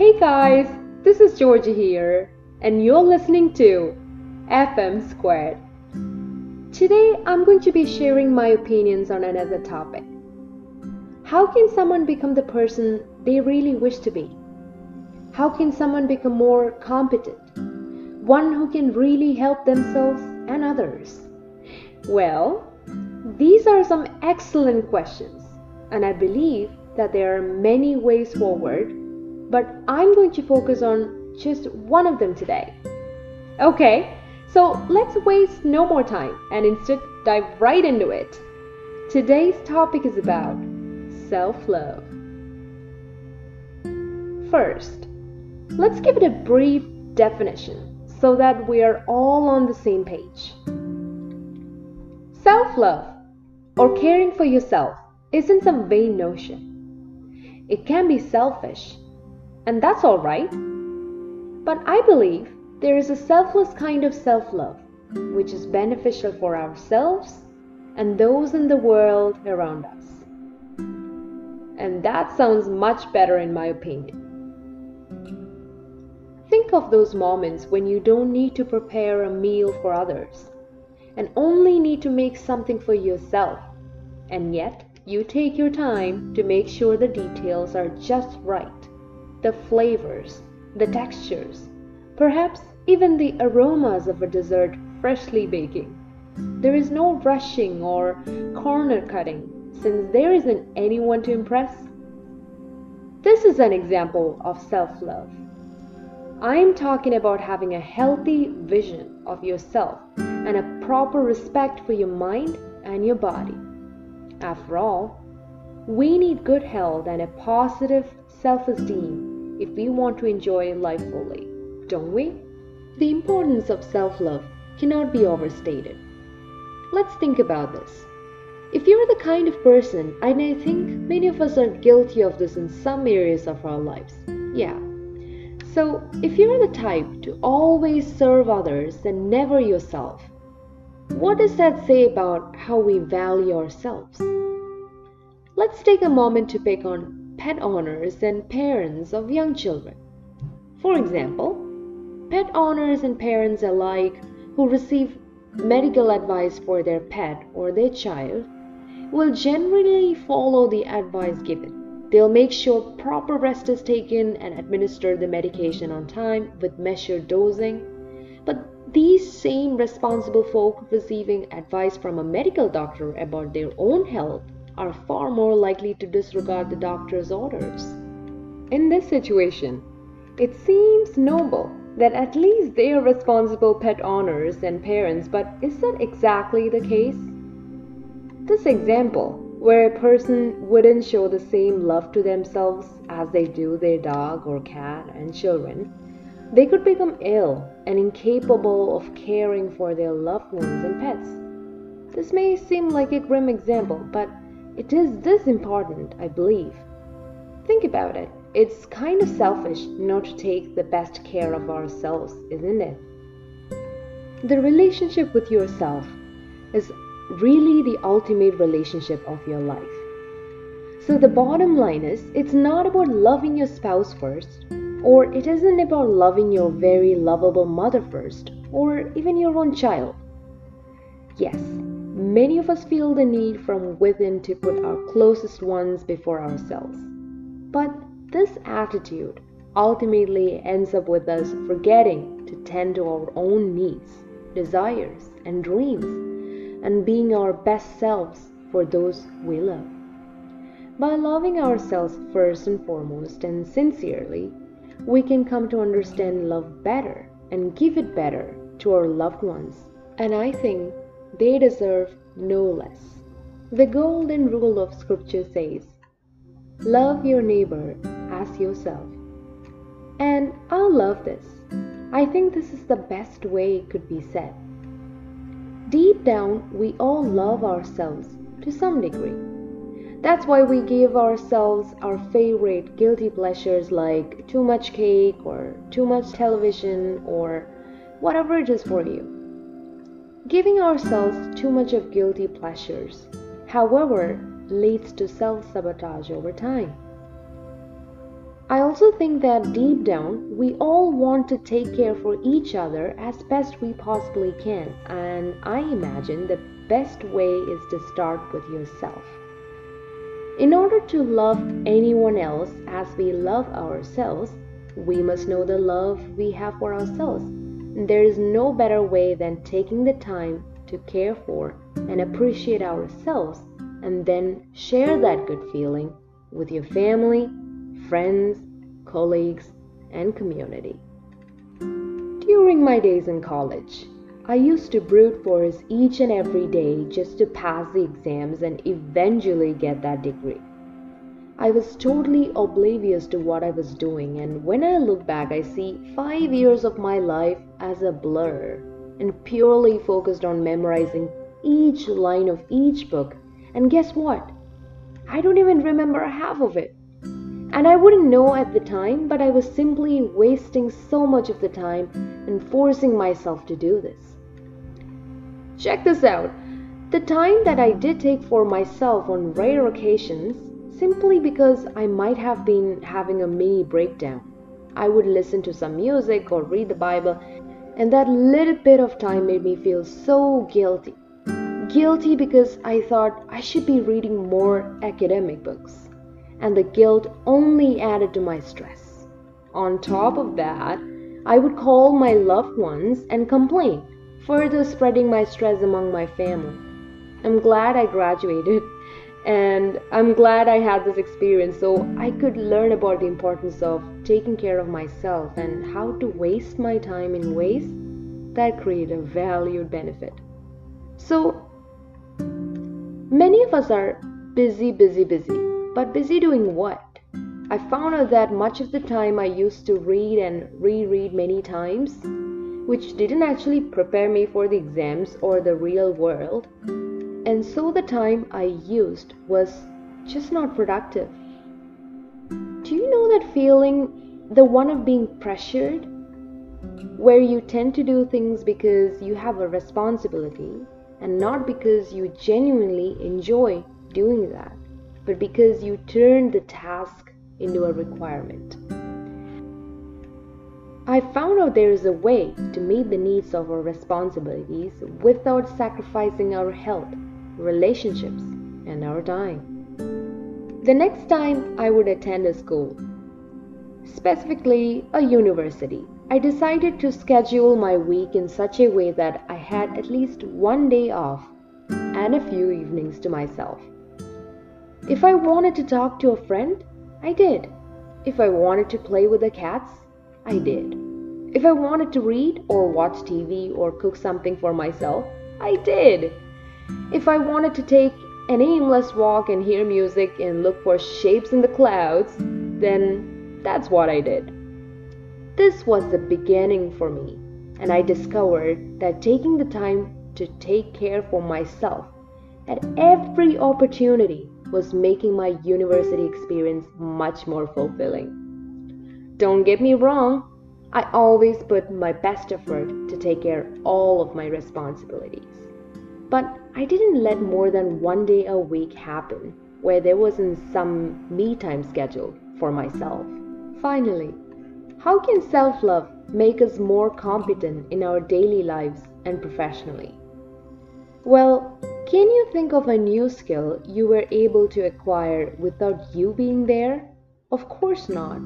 Hey guys, this is Georgia here, and you're listening to FM Squared. Today I'm going to be sharing my opinions on another topic. How can someone become the person they really wish to be? How can someone become more competent? One who can really help themselves and others? Well, these are some excellent questions, and I believe that there are many ways forward but I'm going to focus on just one of them today. Okay, so let's waste no more time and instead dive right into it. Today's topic is about self love. First, let's give it a brief definition so that we are all on the same page. Self love, or caring for yourself, isn't some vain notion. It can be selfish and that's all right. But I believe there is a selfless kind of self love which is beneficial for ourselves and those in the world around us. And that sounds much better, in my opinion. Think of those moments when you don't need to prepare a meal for others and only need to make something for yourself, and yet you take your time to make sure the details are just right the flavors, the textures, perhaps even the aromas of a dessert freshly baking. There is no rushing or corner cutting since there isn't anyone to impress. This is an example of self love. I am talking about having a healthy vision of yourself and a proper respect for your mind and your body. After all, we need good health and a positive self esteem if we want to enjoy life fully, don't we? The importance of self love cannot be overstated. Let's think about this. If you're the kind of person, and I think many of us are guilty of this in some areas of our lives, yeah. So, if you're the type to always serve others and never yourself, what does that say about how we value ourselves? Let's take a moment to pick on pet owners and parents of young children. For example, pet owners and parents alike who receive medical advice for their pet or their child will generally follow the advice given. They'll make sure proper rest is taken and administer the medication on time with measured dosing. But these same responsible folk receiving advice from a medical doctor about their own health are far more likely to disregard the doctor's orders. In this situation, it seems noble that at least they are responsible pet owners and parents, but is that exactly the case? This example, where a person wouldn't show the same love to themselves as they do their dog or cat and children, they could become ill and incapable of caring for their loved ones and pets. This may seem like a grim example, but it is this important, I believe. Think about it. It's kind of selfish not to take the best care of ourselves, isn't it? The relationship with yourself is really the ultimate relationship of your life. So, the bottom line is it's not about loving your spouse first, or it isn't about loving your very lovable mother first, or even your own child. Yes, Many of us feel the need from within to put our closest ones before ourselves. But this attitude ultimately ends up with us forgetting to tend to our own needs, desires, and dreams, and being our best selves for those we love. By loving ourselves first and foremost and sincerely, we can come to understand love better and give it better to our loved ones. And I think they deserve no less. The golden rule of Scripture says, Love your neighbor as yourself. And I love this. I think this is the best way it could be said. Deep down, we all love ourselves to some degree. That's why we give ourselves our favorite guilty pleasures like too much cake or too much television or whatever it is for you. Giving ourselves too much of guilty pleasures, however, leads to self sabotage over time. I also think that deep down, we all want to take care for each other as best we possibly can, and I imagine the best way is to start with yourself. In order to love anyone else as we love ourselves, we must know the love we have for ourselves. There is no better way than taking the time to care for and appreciate ourselves and then share that good feeling with your family, friends, colleagues, and community. During my days in college, I used to brute force each and every day just to pass the exams and eventually get that degree. I was totally oblivious to what I was doing, and when I look back, I see five years of my life as a blur and purely focused on memorizing each line of each book. And guess what? I don't even remember half of it. And I wouldn't know at the time, but I was simply wasting so much of the time and forcing myself to do this. Check this out. The time that I did take for myself on rare occasions, simply because I might have been having a mini breakdown. I would listen to some music or read the Bible and that little bit of time made me feel so guilty. Guilty because I thought I should be reading more academic books. And the guilt only added to my stress. On top of that, I would call my loved ones and complain, further spreading my stress among my family. I'm glad I graduated and I'm glad I had this experience so I could learn about the importance of taking care of myself and how to waste my time in ways that create a valued benefit. So, many of us are busy, busy, busy, but busy doing what? I found out that much of the time I used to read and reread many times, which didn't actually prepare me for the exams or the real world and so the time I used was just not productive. Do you know that feeling, the one of being pressured, where you tend to do things because you have a responsibility and not because you genuinely enjoy doing that, but because you turn the task into a requirement? I found out there is a way to meet the needs of our responsibilities without sacrificing our health relationships, and our time. The next time I would attend a school, specifically a university, I decided to schedule my week in such a way that I had at least one day off and a few evenings to myself. If I wanted to talk to a friend, I did. If I wanted to play with the cats, I did. If I wanted to read or watch TV or cook something for myself, I did. If I wanted to take an aimless walk and hear music and look for shapes in the clouds, then that's what I did. This was the beginning for me, and I discovered that taking the time to take care for myself at every opportunity was making my university experience much more fulfilling. Don't get me wrong, I always put my best effort to take care of all of my responsibilities. But I didn't let more than one day a week happen where there wasn't some me time schedule for myself. Finally, how can self love make us more competent in our daily lives and professionally? Well, can you think of a new skill you were able to acquire without you being there? Of course not.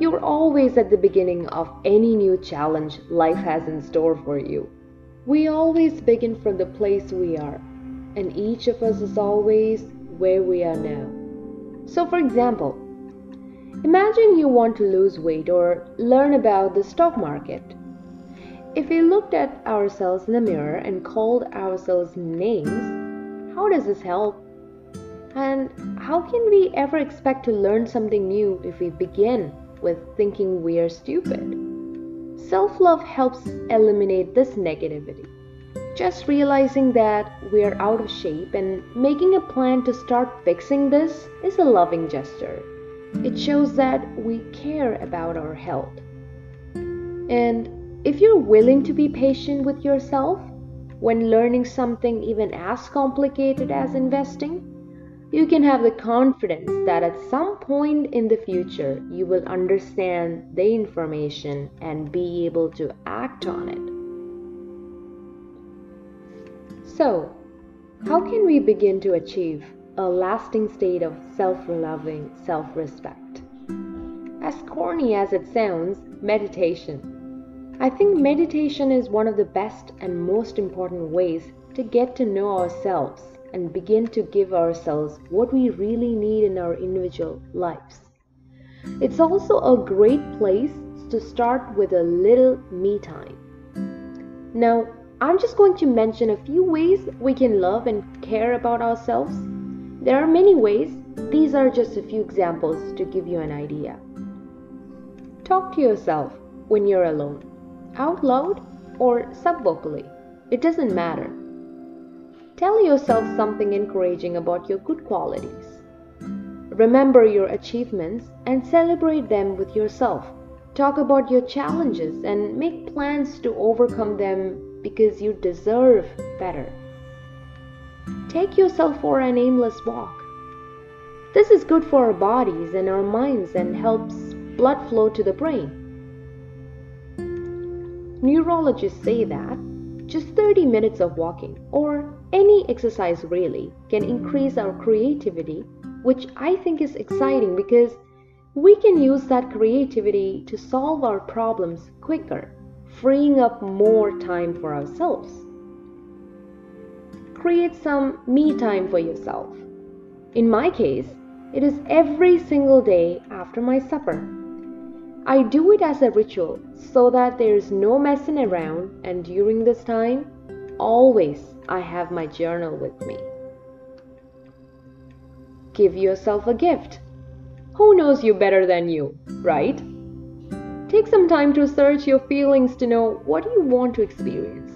You're always at the beginning of any new challenge life has in store for you. We always begin from the place we are, and each of us is always where we are now. So, for example, imagine you want to lose weight or learn about the stock market. If we looked at ourselves in the mirror and called ourselves names, how does this help? And how can we ever expect to learn something new if we begin with thinking we are stupid? Self love helps eliminate this negativity. Just realizing that we are out of shape and making a plan to start fixing this is a loving gesture. It shows that we care about our health. And if you're willing to be patient with yourself when learning something even as complicated as investing, you can have the confidence that at some point in the future you will understand the information and be able to act on it. So, how can we begin to achieve a lasting state of self loving self respect? As corny as it sounds, meditation. I think meditation is one of the best and most important ways to get to know ourselves and begin to give ourselves what we really need in our individual lives. It's also a great place to start with a little me time. Now, I'm just going to mention a few ways we can love and care about ourselves. There are many ways, these are just a few examples to give you an idea. Talk to yourself when you're alone, out loud or subvocally. It doesn't matter. Tell yourself something encouraging about your good qualities. Remember your achievements and celebrate them with yourself. Talk about your challenges and make plans to overcome them because you deserve better. Take yourself for an aimless walk. This is good for our bodies and our minds and helps blood flow to the brain. Neurologists say that just 30 minutes of walking or any exercise really can increase our creativity, which I think is exciting because we can use that creativity to solve our problems quicker, freeing up more time for ourselves. Create some me time for yourself. In my case, it is every single day after my supper. I do it as a ritual so that there is no messing around, and during this time, always I have my journal with me. Give yourself a gift. Who knows you better than you, right? Take some time to search your feelings to know what you want to experience.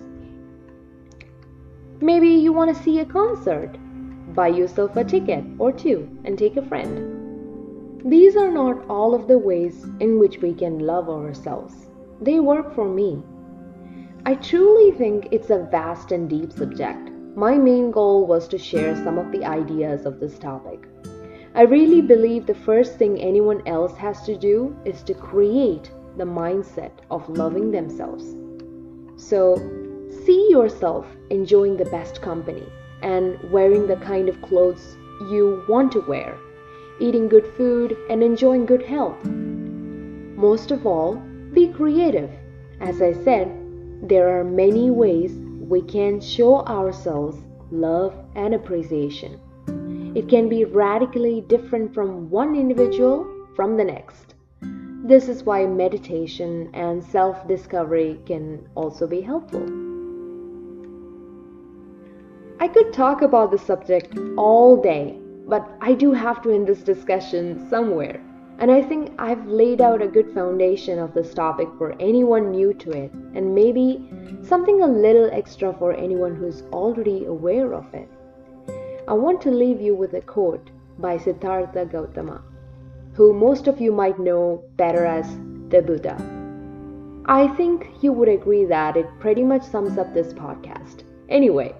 Maybe you want to see a concert. Buy yourself a ticket or two and take a friend. These are not all of the ways in which we can love ourselves. They work for me. I truly think it's a vast and deep subject. My main goal was to share some of the ideas of this topic. I really believe the first thing anyone else has to do is to create the mindset of loving themselves. So, see yourself enjoying the best company and wearing the kind of clothes you want to wear eating good food, and enjoying good health. Most of all, be creative. As I said, there are many ways we can show ourselves love and appreciation. It can be radically different from one individual from the next. This is why meditation and self discovery can also be helpful. I could talk about the subject all day, but I do have to end this discussion somewhere. And I think I've laid out a good foundation of this topic for anyone new to it, and maybe something a little extra for anyone who's already aware of it. I want to leave you with a quote by Siddhartha Gautama, who most of you might know better as the Buddha. I think you would agree that it pretty much sums up this podcast. Anyway,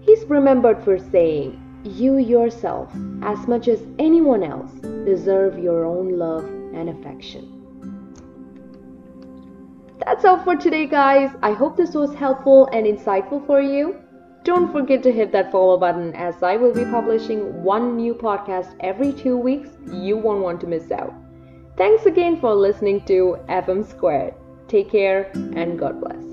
he's remembered for saying, you yourself, as much as anyone else, deserve your own love and affection. That's all for today, guys. I hope this was helpful and insightful for you. Don't forget to hit that follow button as I will be publishing one new podcast every two weeks. You won't want to miss out. Thanks again for listening to FM Squared. Take care and God bless.